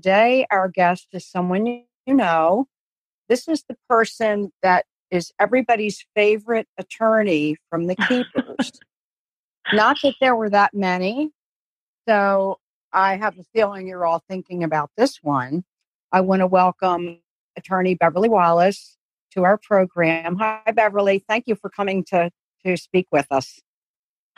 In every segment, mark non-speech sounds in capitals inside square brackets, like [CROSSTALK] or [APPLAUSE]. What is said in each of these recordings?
Today, our guest is someone you know. This is the person that is everybody's favorite attorney from the Keepers. [LAUGHS] Not that there were that many. So I have a feeling you're all thinking about this one. I want to welcome attorney Beverly Wallace to our program. Hi, Beverly. Thank you for coming to, to speak with us.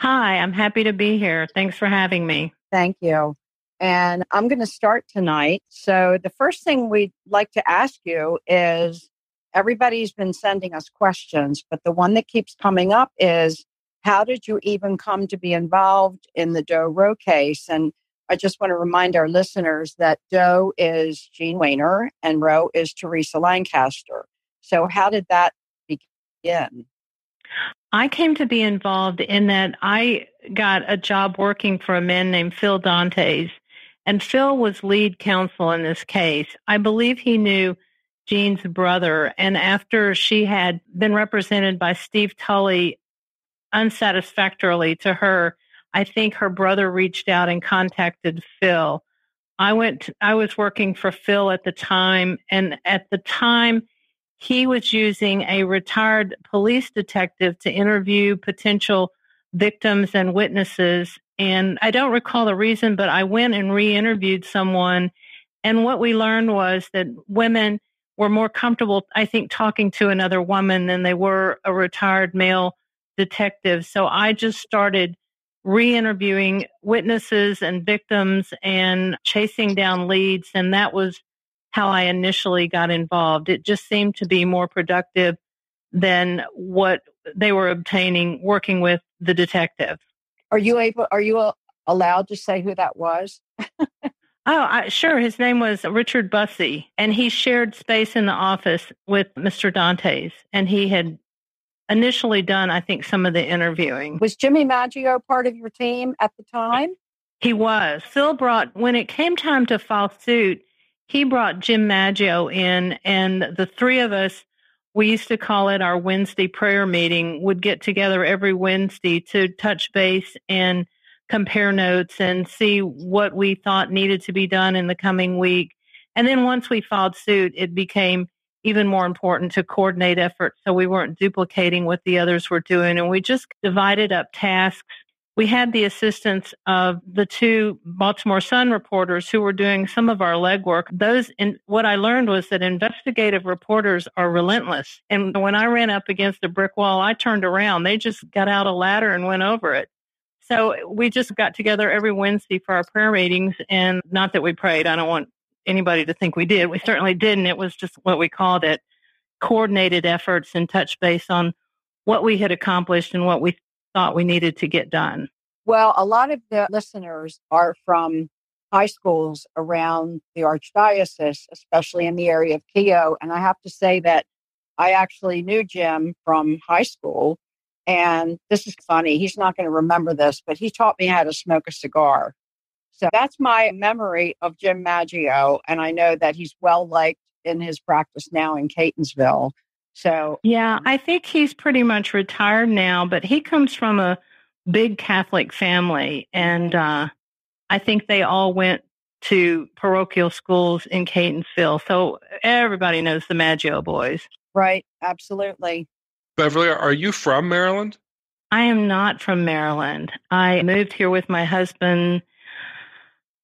Hi, I'm happy to be here. Thanks for having me. Thank you. And I'm going to start tonight. So, the first thing we'd like to ask you is everybody's been sending us questions, but the one that keeps coming up is how did you even come to be involved in the Doe Roe case? And I just want to remind our listeners that Doe is Jean Wehner and Roe is Teresa Lancaster. So, how did that begin? I came to be involved in that I got a job working for a man named Phil Dantes. And Phil was lead counsel in this case. I believe he knew Jean's brother. And after she had been represented by Steve Tully unsatisfactorily to her, I think her brother reached out and contacted Phil. I went, I was working for Phil at the time. And at the time, he was using a retired police detective to interview potential victims and witnesses and I don't recall the reason, but I went and re interviewed someone. And what we learned was that women were more comfortable, I think, talking to another woman than they were a retired male detective. So I just started re interviewing witnesses and victims and chasing down leads. And that was how I initially got involved. It just seemed to be more productive than what they were obtaining working with the detective. Are you able? Are you uh, allowed to say who that was? oh, I, sure. His name was Richard Bussey, and he shared space in the office with Mr. Dantes, and he had initially done, I think, some of the interviewing. Was Jimmy Maggio part of your team at the time? He was. Phil brought when it came time to file suit. He brought Jim Maggio in, and the three of us we used to call it our Wednesday prayer meeting, would get together every Wednesday to touch base and compare notes and see what we thought needed to be done in the coming week. And then once we filed suit, it became even more important to coordinate efforts so we weren't duplicating what the others were doing. And we just divided up tasks we had the assistance of the two Baltimore Sun reporters who were doing some of our legwork. Those, and what I learned was that investigative reporters are relentless. And when I ran up against a brick wall, I turned around. They just got out a ladder and went over it. So we just got together every Wednesday for our prayer meetings. And not that we prayed. I don't want anybody to think we did. We certainly didn't. It was just what we called it coordinated efforts and touch base on what we had accomplished and what we thought we needed to get done? Well, a lot of the listeners are from high schools around the Archdiocese, especially in the area of Keough. And I have to say that I actually knew Jim from high school. And this is funny. He's not going to remember this, but he taught me how to smoke a cigar. So that's my memory of Jim Maggio. And I know that he's well liked in his practice now in Catonsville. So, yeah, I think he's pretty much retired now, but he comes from a big Catholic family. And uh, I think they all went to parochial schools in Catonsville. So everybody knows the Maggio boys. Right. Absolutely. Beverly, are you from Maryland? I am not from Maryland. I moved here with my husband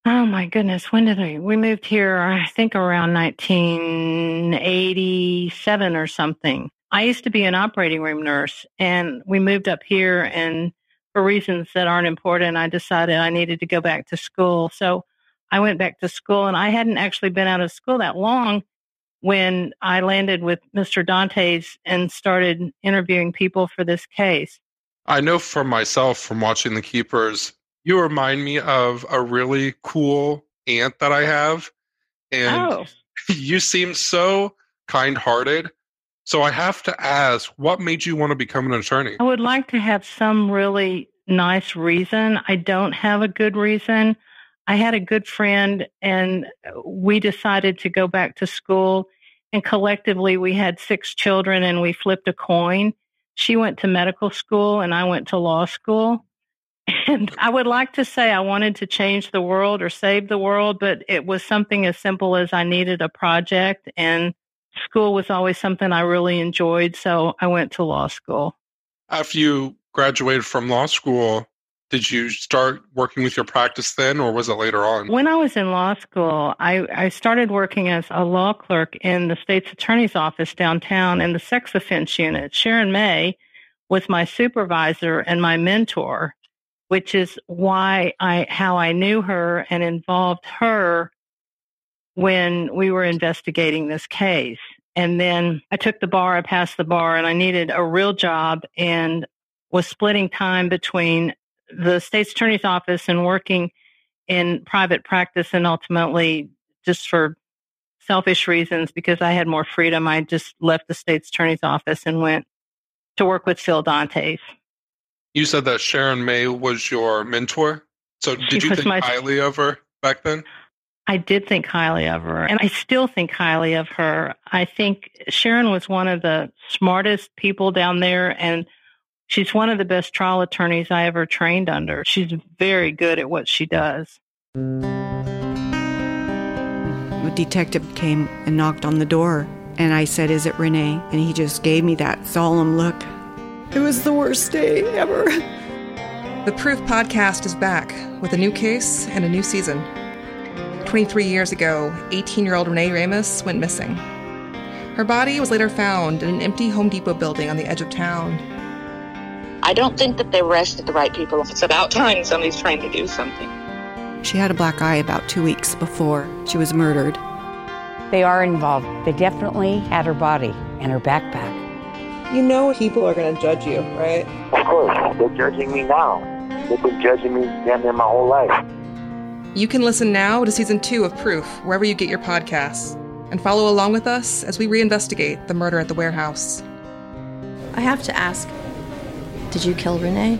Oh my goodness, when did we? We moved here, I think around 1987 or something. I used to be an operating room nurse and we moved up here and for reasons that aren't important, I decided I needed to go back to school. So I went back to school and I hadn't actually been out of school that long when I landed with Mr. Dantes and started interviewing people for this case. I know for myself from watching The Keepers, you remind me of a really cool aunt that I have. And oh. [LAUGHS] you seem so kind hearted. So I have to ask, what made you want to become an attorney? I would like to have some really nice reason. I don't have a good reason. I had a good friend and uh, we decided to go back to school and collectively we had six children and we flipped a coin. She went to medical school and I went to law school. And I would like to say I wanted to change the world or save the world, but it was something as simple as I needed a project and school was always something I really enjoyed. So I went to law school. After you graduated from law school, did you start working with your practice then, or was it later on? When I was in law school, I, I started working as a law clerk in the state's attorney's office downtown in the sex offense unit. Sharon May was my supervisor and my mentor, which is why I how I knew her and involved her when we were investigating this case. And then I took the bar, I passed the bar, and I needed a real job and was splitting time between the state's attorney's office and working in private practice and ultimately just for selfish reasons because I had more freedom, I just left the state's attorney's office and went to work with Phil Dantes. You said that Sharon May was your mentor. So did she you think my, highly of her back then? I did think highly of her, and I still think highly of her. I think Sharon was one of the smartest people down there, and She's one of the best trial attorneys I ever trained under. She's very good at what she does. A detective came and knocked on the door, and I said, Is it Renee? And he just gave me that solemn look. It was the worst day ever. The Proof podcast is back with a new case and a new season. 23 years ago, 18 year old Renee Ramos went missing. Her body was later found in an empty Home Depot building on the edge of town. I don't think that they arrested the right people. It's about time somebody's trying to do something. She had a black eye about two weeks before she was murdered. They are involved. They definitely had her body and her backpack. You know people are going to judge you, right? Of course. They're judging me now. They've been judging me damn near my whole life. You can listen now to season two of Proof wherever you get your podcasts and follow along with us as we reinvestigate the murder at the warehouse. I have to ask did you kill Renee?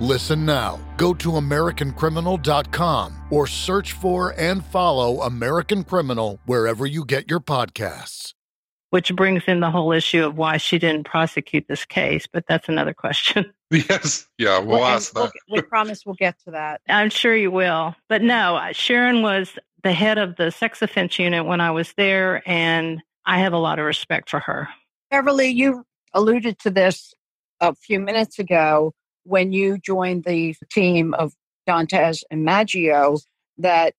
Listen now. Go to AmericanCriminal.com or search for and follow American Criminal wherever you get your podcasts. Which brings in the whole issue of why she didn't prosecute this case, but that's another question. [LAUGHS] Yes. Yeah, we'll, ask that. We'll, we promise we'll get to that. I'm sure you will. But no, uh, Sharon was the head of the sex offense unit when I was there, and I have a lot of respect for her. Beverly, you alluded to this a few minutes ago when you joined the team of Dantes and Maggio that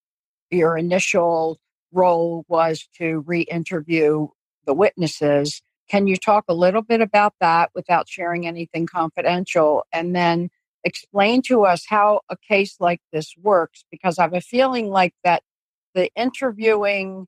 your initial role was to re interview the witnesses. Can you talk a little bit about that without sharing anything confidential? And then explain to us how a case like this works because I have a feeling like that the interviewing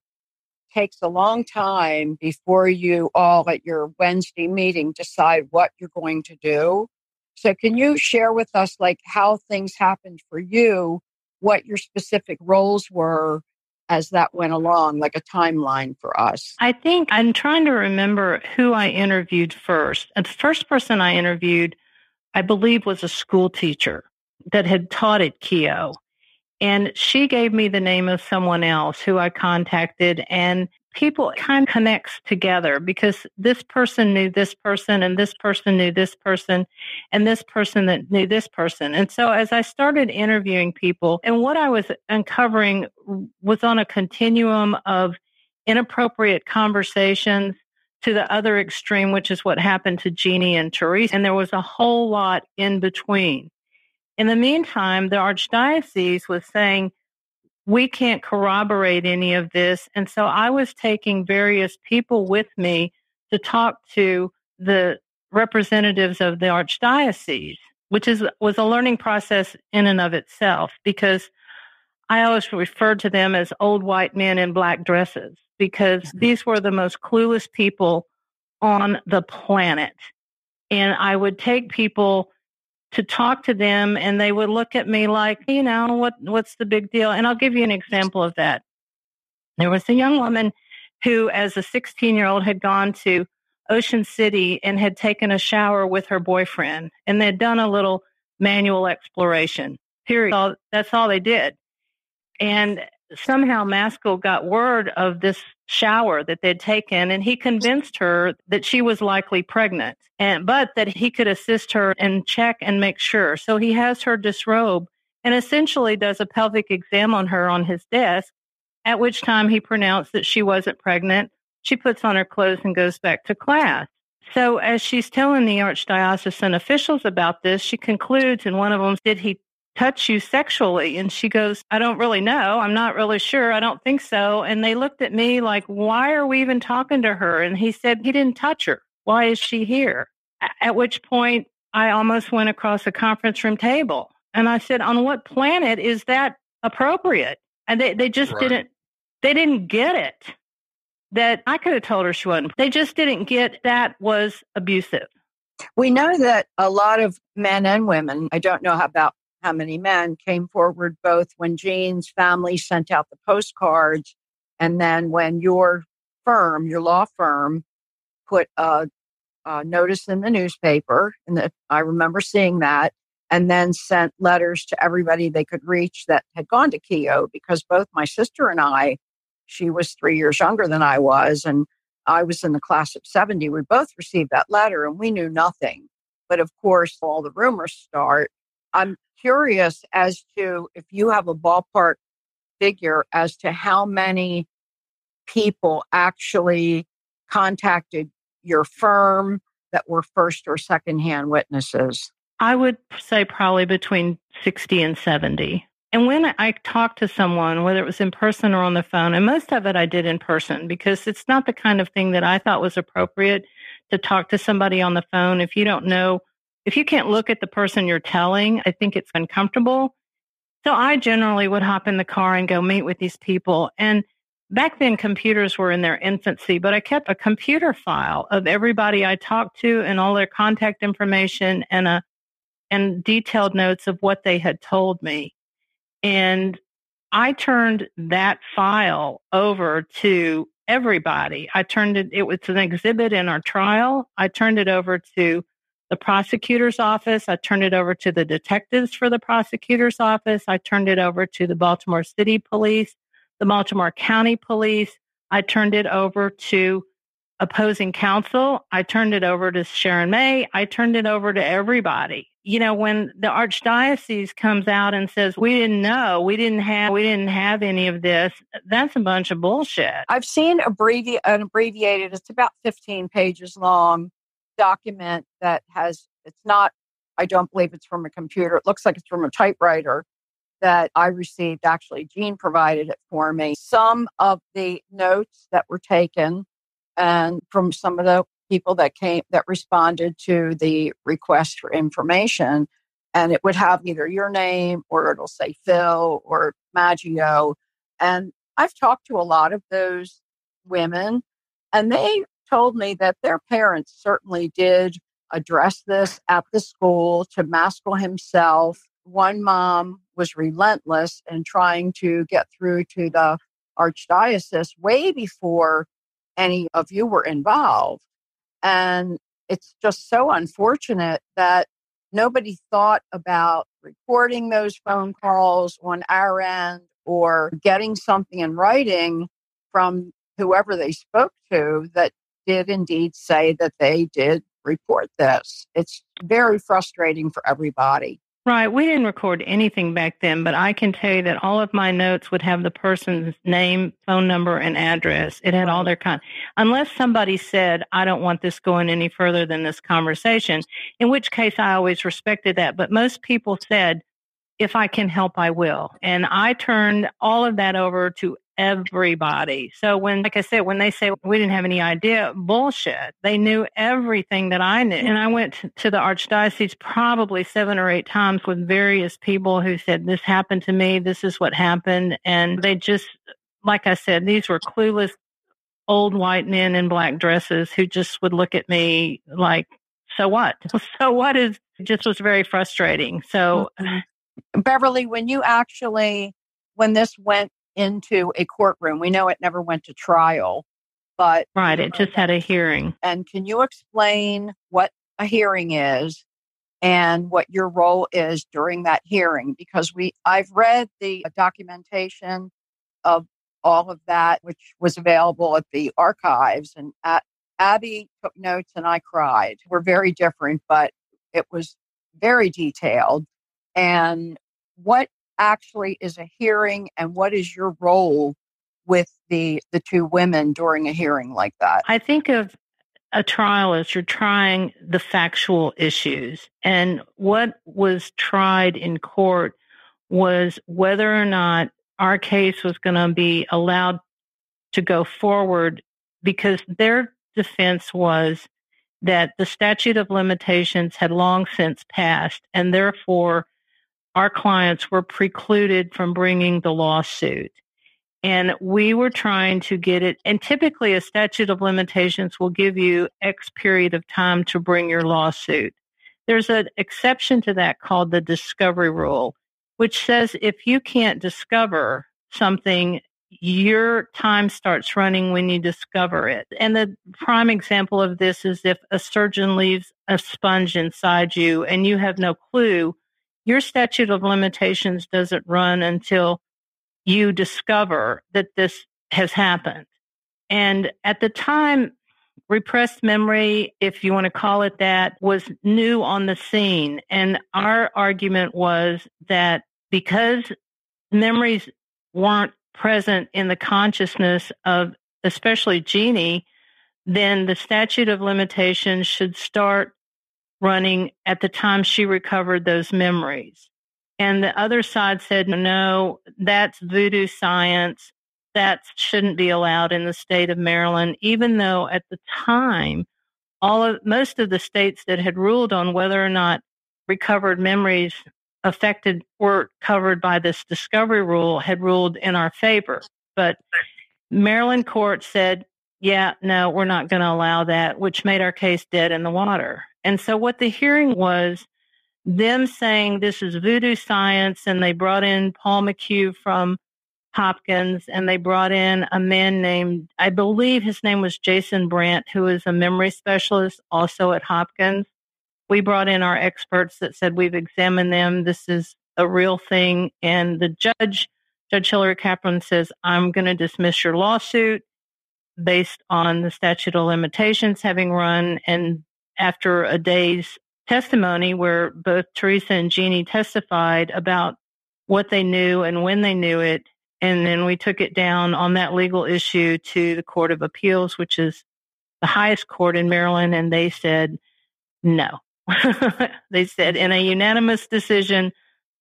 takes a long time before you all at your Wednesday meeting decide what you're going to do. So, can you share with us, like, how things happened for you, what your specific roles were as that went along, like a timeline for us? I think I'm trying to remember who I interviewed first. And the first person I interviewed, I believe, was a school teacher that had taught at Keough. And she gave me the name of someone else who I contacted. And people kind of connects together because this person knew this person and this person knew this person and this person that knew this person. And so as I started interviewing people and what I was uncovering was on a continuum of inappropriate conversations to the other extreme, which is what happened to Jeannie and Therese. And there was a whole lot in between. In the meantime, the Archdiocese was saying, we can't corroborate any of this. And so I was taking various people with me to talk to the representatives of the archdiocese, which is was a learning process in and of itself because I always referred to them as old white men in black dresses because mm-hmm. these were the most clueless people on the planet. And I would take people to talk to them and they would look at me like, you know, what what's the big deal? And I'll give you an example of that. There was a young woman who as a 16-year-old had gone to Ocean City and had taken a shower with her boyfriend and they'd done a little manual exploration. Period. That's all they did. And somehow Maskell got word of this shower that they'd taken and he convinced her that she was likely pregnant and but that he could assist her and check and make sure. So he has her disrobe and essentially does a pelvic exam on her on his desk, at which time he pronounced that she wasn't pregnant. She puts on her clothes and goes back to class. So as she's telling the archdiocesan officials about this, she concludes and one of them, did he touch you sexually? And she goes, I don't really know. I'm not really sure. I don't think so. And they looked at me like, why are we even talking to her? And he said, he didn't touch her. Why is she here? At which point I almost went across a conference room table. And I said, on what planet is that appropriate? And they, they just right. didn't, they didn't get it that I could have told her she wasn't. They just didn't get that was abusive. We know that a lot of men and women, I don't know about how many men came forward both when Jean's family sent out the postcards and then when your firm, your law firm, put a, a notice in the newspaper. And the, I remember seeing that and then sent letters to everybody they could reach that had gone to Keough because both my sister and I, she was three years younger than I was, and I was in the class of 70. We both received that letter and we knew nothing. But of course, all the rumors start. I'm curious as to if you have a ballpark figure as to how many people actually contacted your firm that were first or second hand witnesses? I would say probably between 60 and 70. And when I talked to someone, whether it was in person or on the phone, and most of it I did in person because it's not the kind of thing that I thought was appropriate to talk to somebody on the phone if you don't know if you can't look at the person you're telling, I think it's uncomfortable. So I generally would hop in the car and go meet with these people. And back then, computers were in their infancy, but I kept a computer file of everybody I talked to and all their contact information and a and detailed notes of what they had told me. And I turned that file over to everybody. I turned it, it was an exhibit in our trial. I turned it over to the prosecutor's office. I turned it over to the detectives for the prosecutor's office. I turned it over to the Baltimore City Police, the Baltimore County Police. I turned it over to opposing counsel. I turned it over to Sharon May. I turned it over to everybody. You know, when the archdiocese comes out and says, we didn't know, we didn't have, we didn't have any of this, that's a bunch of bullshit. I've seen abbrevi- an abbreviated, it's about 15 pages long document that has, it's not, I don't believe it's from a computer. It looks like it's from a typewriter that I received. Actually, Jean provided it for me. Some of the notes that were taken and from some of the people that came that responded to the request for information and it would have either your name or it'll say Phil or Maggio. And I've talked to a lot of those women, and they told me that their parents certainly did address this at the school to Maskell himself. One mom was relentless in trying to get through to the archdiocese way before any of you were involved. And it's just so unfortunate that nobody thought about recording those phone calls on our end or getting something in writing from whoever they spoke to that did indeed say that they did report this. It's very frustrating for everybody. Right. We didn't record anything back then, but I can tell you that all of my notes would have the person's name, phone number, and address. It had all their con. Unless somebody said, I don't want this going any further than this conversation, in which case I always respected that. But most people said, if I can help, I will. And I turned all of that over to everybody. So when, like I said, when they say we didn't have any idea, bullshit. They knew everything that I knew. And I went to the archdiocese probably seven or eight times with various people who said, this happened to me. This is what happened. And they just, like I said, these were clueless old white men in black dresses who just would look at me like, so what? [LAUGHS] So what is just was very frustrating. So mm-hmm. Beverly, when you actually when this went into a courtroom. We know it never went to trial, but right, it just had a hearing. And can you explain what a hearing is and what your role is during that hearing? Because we, I've read the documentation of all of that, which was available at the archives, and at, Abby took notes and I cried. We're very different, but it was very detailed. And what actually is a hearing and what is your role with the the two women during a hearing like that? I think of a trial as you're trying the factual issues. And what was tried in court was whether or not our case was going to be allowed to go forward because their defense was that the statute of limitations had long since passed and therefore our clients were precluded from bringing the lawsuit. And we were trying to get it. And typically, a statute of limitations will give you X period of time to bring your lawsuit. There's an exception to that called the discovery rule, which says if you can't discover something, your time starts running when you discover it. And the prime example of this is if a surgeon leaves a sponge inside you and you have no clue your statute of limitations doesn't run until you discover that this has happened. And at the time, repressed memory, if you want to call it that, was new on the scene. And our argument was that because memories weren't present in the consciousness of especially Jeannie, then the statute of limitations should start running at the time she recovered those memories. And the other side said, no, that's voodoo science. That shouldn't be allowed in the state of Maryland, even though at the time, all of most of the states that had ruled on whether or not recovered memories affected were covered by this discovery rule had ruled in our favor. But Maryland court said, yeah, no, we're not going to allow that, which made our case dead in the water. And so what the hearing was them saying this is voodoo science, and they brought in Paul McHugh from Hopkins, and they brought in a man named, I believe his name was Jason Brandt, who is a memory specialist also at Hopkins. We brought in our experts that said we've examined them. This is a real thing. And the judge, Judge Hilary Caplan, says, I'm going to dismiss your lawsuit based on the statute of limitations having run and after a day's testimony where both Teresa and Jeannie testified about what they knew and when they knew it. And then we took it down on that legal issue to the Court of Appeals, which is the highest court in Maryland. And they said no. [LAUGHS] they said in a unanimous decision,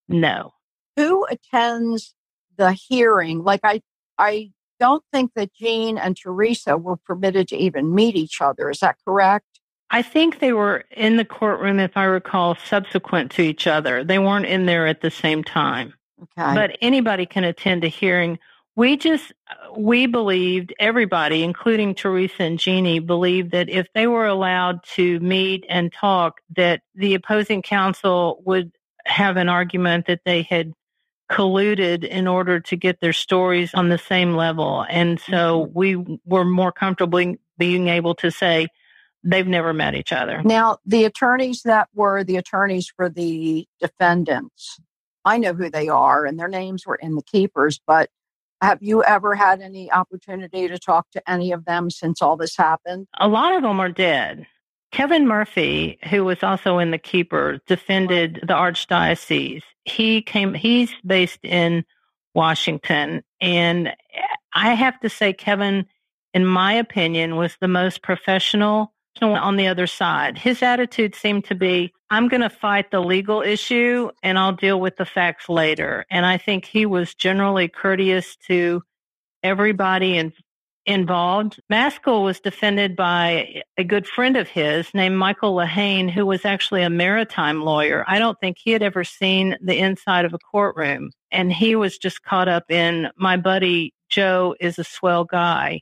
no. Who attends the hearing? Like I, I don't think that Jean and Teresa were permitted to even meet each other. Is that correct? I think they were in the courtroom, if I recall, subsequent to each other. They weren't in there at the same time. Okay. But anybody can attend a hearing. We just, we believed, everybody, including Teresa and Jeannie, believed that if they were allowed to meet and talk, that the opposing counsel would have an argument that they had colluded in order to get their stories on the same level. And so mm-hmm. we were more comfortable being able to say they've never met each other. Now, the attorneys that were the attorneys for the defendants, I know who they are and their names were in the keepers, but have you ever had any opportunity to talk to any of them since all this happened? A lot of them are dead. Kevin Murphy, who was also in the Keeper, defended the Archdiocese. He came, he's based in Washington. And I have to say, Kevin, in my opinion, was the most professional on the other side. His attitude seemed to be, I'm going to fight the legal issue and I'll deal with the facts later. And I think he was generally courteous to everybody and involved. Maskell was defended by a good friend of his named Michael Lehane, who was actually a maritime lawyer. I don't think he had ever seen the inside of a courtroom. And he was just caught up in my buddy Joe is a swell guy.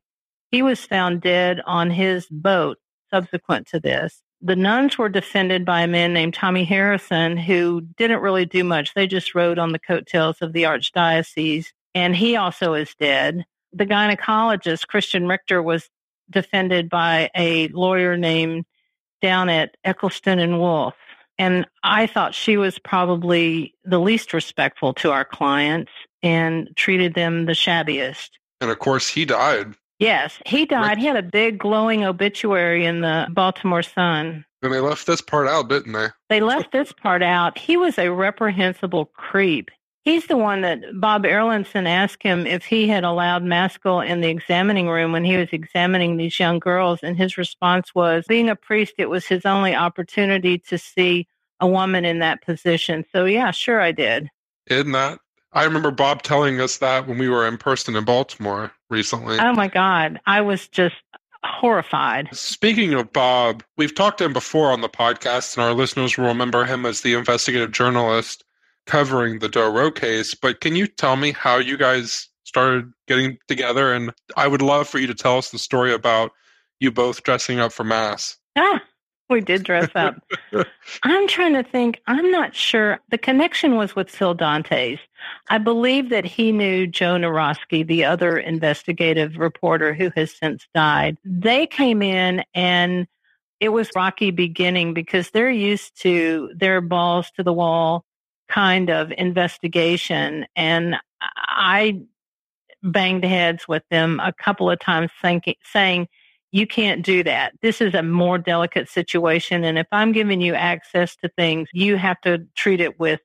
He was found dead on his boat subsequent to this. The nuns were defended by a man named Tommy Harrison, who didn't really do much. They just rode on the coattails of the archdiocese, and he also is dead. The gynecologist, Christian Richter, was defended by a lawyer named down at Eccleston and Wolf. And I thought she was probably the least respectful to our clients and treated them the shabbiest. And of course, he died. Yes, he died. He had a big glowing obituary in the Baltimore Sun. And they left this part out, didn't they? They left this part out. He was a reprehensible creep. He's the one that Bob Erlandson asked him if he had allowed Maskell in the examining room when he was examining these young girls. And his response was, being a priest, it was his only opportunity to see a woman in that position. So, yeah, sure, I did. Isn't that I remember Bob telling us that when we were in person in Baltimore recently. Oh my God. I was just horrified. Speaking of Bob, we've talked to him before on the podcast, and our listeners will remember him as the investigative journalist covering the Doe Roe case. But can you tell me how you guys started getting together? And I would love for you to tell us the story about you both dressing up for Mass. Ah, we did dress up. [LAUGHS] I'm trying to think. I'm not sure. The connection was with Phil Dantes. I believe that he knew Joe Naroski, the other investigative reporter who has since died. They came in and it was rocky beginning because they're used to their balls to the wall kind of investigation. And I banged heads with them a couple of times thinking, saying, you can't do that. This is a more delicate situation. And if I'm giving you access to things, you have to treat it with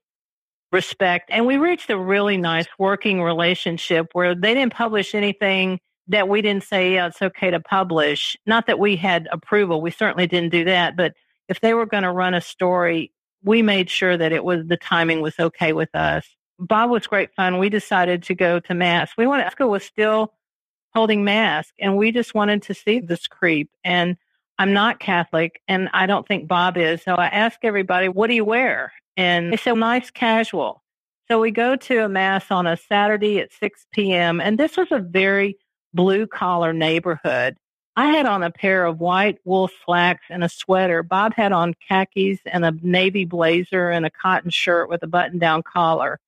respect. And we reached a really nice working relationship where they didn't publish anything that we didn't say, yeah, it's okay to publish. Not that we had approval. We certainly didn't do that. But if they were going to run a story, we made sure that it was the timing was okay with us. Bob was great fun. We decided to go to mass. We wanted, school was still holding mass and we just wanted to see this creep and I'm not Catholic and I don't think Bob is. So I ask everybody, what do you wear? And they said, nice casual. So we go to a mass on a Saturday at 6 p.m. And this was a very blue collar neighborhood. I had on a pair of white wool slacks and a sweater. Bob had on khakis and a navy blazer and a cotton shirt with a button down collar.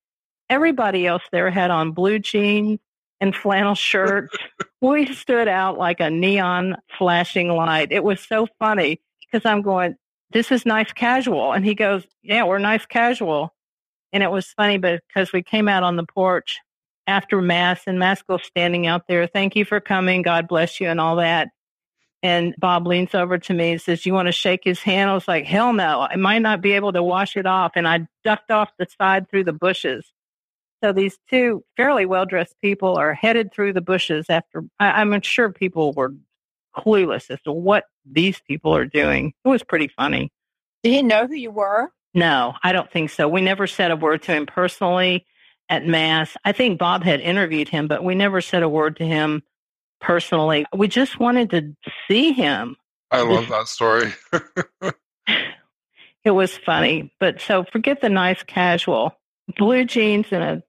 Everybody else there had on blue jeans and flannel shirts. [LAUGHS] we stood out like a neon flashing light. It was so funny because I'm going, this is nice casual. And he goes, yeah, we're nice casual. And it was funny because we came out on the porch after mass and Maskell standing out there. Thank you for coming. God bless you and all that. And Bob leans over to me and says, You want to shake his hand? I was like, Hell no. I might not be able to wash it off. And I ducked off the side through the bushes. So these two fairly well dressed people are headed through the bushes after, I, I'm sure people were clueless as to what these people are doing. It was pretty funny. Did he know who you were? No, I don't think so. We never said a word to him personally at Mass. I think Bob had interviewed him, but we never said a word to him personally. We just wanted to see him. I love that story. [LAUGHS] it was funny. But so forget the nice casual blue jeans and a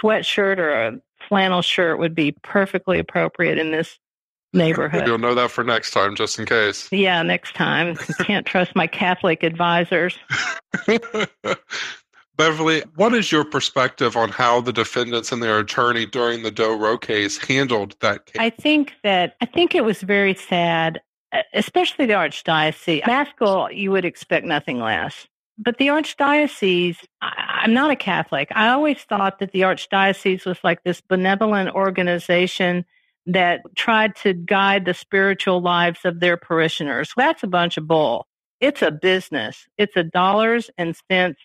sweatshirt or a flannel shirt would be perfectly appropriate in this [LAUGHS] neighborhood. You'll know that for next time, just in case. Yeah, next time. [LAUGHS] Can't trust my Catholic advisors. Beverly, what is your perspective on how the defendants and their attorney during the Doe Roe case handled that case? I think that I think it was very sad, especially the archdiocese. Maskell, you would expect nothing less. But the archdiocese, I, I'm not a Catholic. I always thought that the archdiocese was like this benevolent organization that tried to guide the spiritual lives of their parishioners. That's a bunch of bull. It's a business. It's a dollars and cents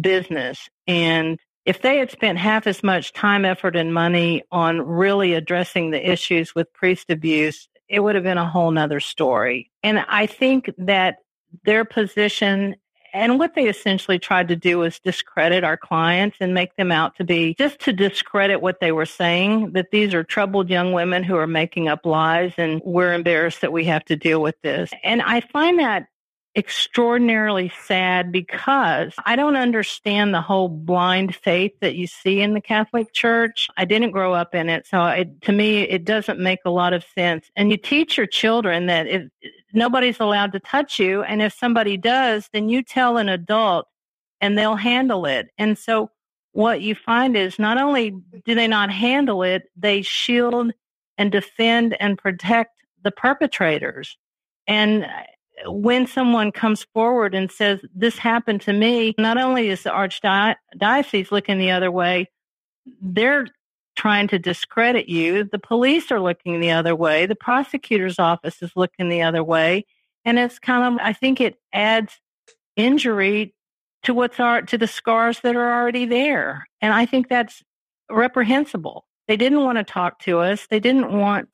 business. And if they had spent half as much time, effort, and money on really addressing the issues with priest abuse, it would have been a whole nother story. And I think that their position and what they essentially tried to do was discredit our clients and make them out to be just to discredit what they were saying, that these are troubled young women who are making up lies and we're embarrassed that we have to deal with this. And I find that extraordinarily sad because I don't understand the whole blind faith that you see in the Catholic Church. I didn't grow up in it, so it, to me, it doesn't make a lot of sense. And you teach your children that if nobody's allowed to touch you, and if somebody does, then you tell an adult, and they'll handle it. And so what you find is not only do they not handle it, they shield and defend and protect the perpetrators. And when someone comes forward and says, This happened to me, not only is the archdiocese looking the other way, they're trying to discredit you. The police are looking the other way. The prosecutor's office is looking the other way. And it's kind of, I think it adds injury to what's our, to the scars that are already there. And I think that's reprehensible. They didn't want to talk to us. They didn't want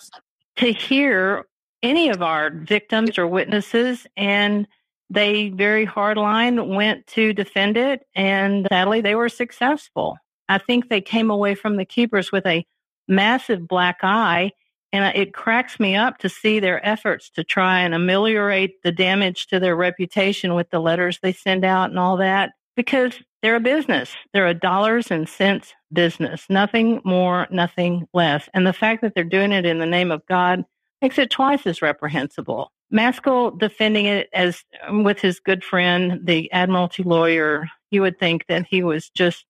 to hear any of our victims or witnesses, and they very hardline went to defend it, and sadly, they were successful. I think they came away from the keepers with a massive black eye, and it cracks me up to see their efforts to try and ameliorate the damage to their reputation with the letters they send out and all that, because they're a business. They're a dollars and cents business, nothing more, nothing less. And the fact that they're doing it in the name of God makes it twice as reprehensible. Maskell defending it as um, with his good friend, the Admiralty lawyer, you would think that he was just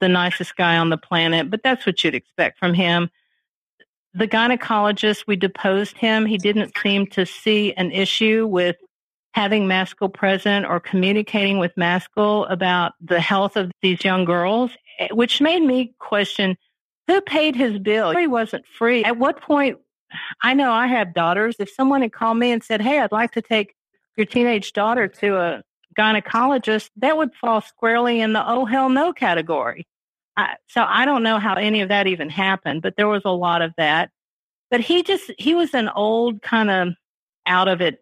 the nicest guy on the planet, but that's what you'd expect from him. The gynecologist, we deposed him. He didn't seem to see an issue with having Maskell present or communicating with Maskell about the health of these young girls, eh, which made me question who paid his bill. He wasn't free. At what point I know I have daughters. If someone had called me and said, Hey, I'd like to take your teenage daughter to a gynecologist, that would fall squarely in the oh, hell no category. I, so I don't know how any of that even happened, but there was a lot of that. But he just, he was an old kind of out of it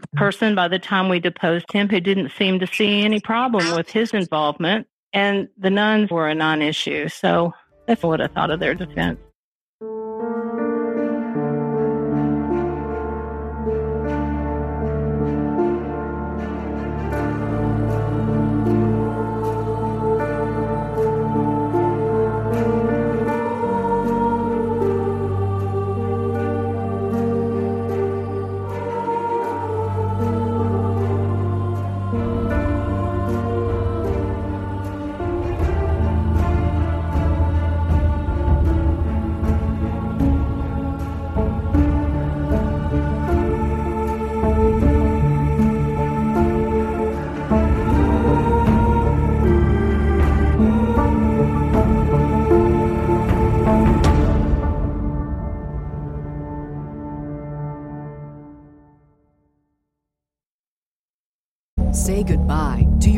mm-hmm. person by the time we deposed him who didn't seem to see any problem with his involvement. And the nuns were a non issue. So that's what I thought of their defense.